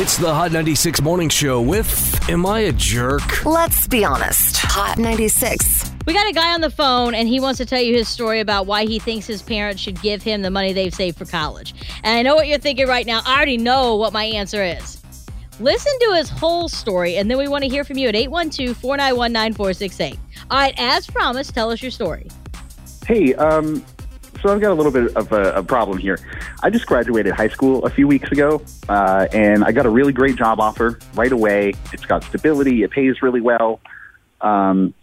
It's the Hot 96 Morning Show with Am I a Jerk? Let's be honest. Hot 96. We got a guy on the phone, and he wants to tell you his story about why he thinks his parents should give him the money they've saved for college. And I know what you're thinking right now. I already know what my answer is. Listen to his whole story, and then we want to hear from you at 812 491 9468. All right, as promised, tell us your story. Hey, um, so I've got a little bit of a, a problem here. I just graduated high school a few weeks ago, uh, and I got a really great job offer right away. It's got stability, it pays really well. Um,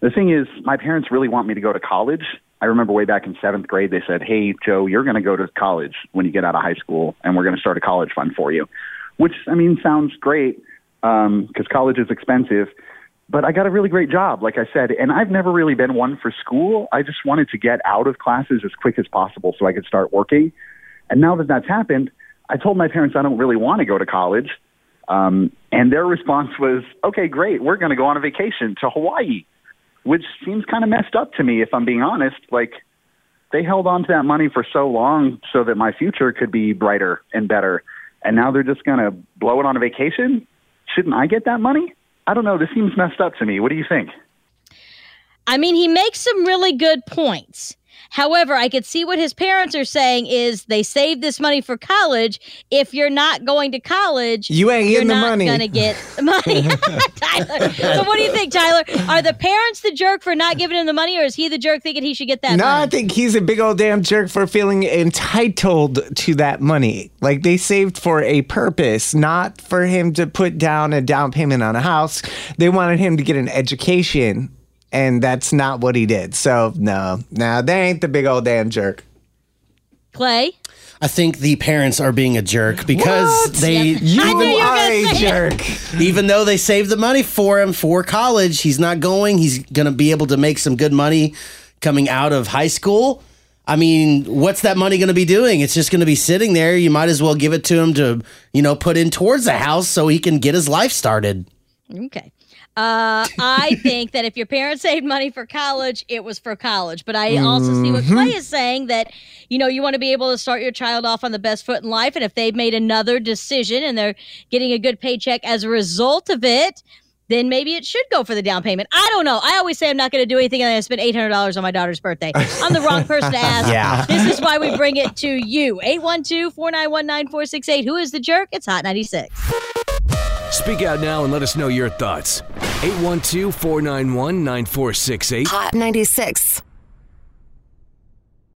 the thing is, my parents really want me to go to college. I remember way back in seventh grade, they said, Hey, Joe, you're going to go to college when you get out of high school, and we're going to start a college fund for you. Which, I mean, sounds great because um, college is expensive but I got a really great job, like I said, and I've never really been one for school. I just wanted to get out of classes as quick as possible so I could start working. And now that that's happened, I told my parents I don't really want to go to college. Um, and their response was, okay, great. We're going to go on a vacation to Hawaii, which seems kind of messed up to me, if I'm being honest. Like, they held on to that money for so long so that my future could be brighter and better. And now they're just going to blow it on a vacation? Shouldn't I get that money? I don't know. This seems messed up to me. What do you think? I mean, he makes some really good points. However, I could see what his parents are saying is they saved this money for college. If you're not going to college, you ain't getting the money. You're not going to get the money. Tyler. So what do you think, Tyler? Are the parents the jerk for not giving him the money or is he the jerk thinking he should get that no, money? I think he's a big old damn jerk for feeling entitled to that money. Like they saved for a purpose, not for him to put down a down payment on a house. They wanted him to get an education and that's not what he did. So no, no, they ain't the big old damn jerk. Clay. I think the parents are being a jerk because What? they You I you were are a jerk. even though they saved the money for him for college, he's not going. He's going to be able to make some good money coming out of high school. I mean, what's that money going to be doing? It's just going to be sitting there. You might as well give it to him to, you know, put in towards the house so he can get his life started. Okay. Uh, I think that if your parents saved money for college, it was for college. But I also see what Clay is saying that, you know, you want to be able to start your child off on the best foot in life. And if they've made another decision and they're getting a good paycheck as a result of it, then maybe it should go for the down payment. I don't know. I always say I'm not going to do anything and I spend $800 on my daughter's birthday. I'm the wrong person to ask. Yeah. This is why we bring it to you. 812 491 9468. Who is the jerk? It's Hot 96. Speak out now and let us know your thoughts. 812 491 9468. Hot 96.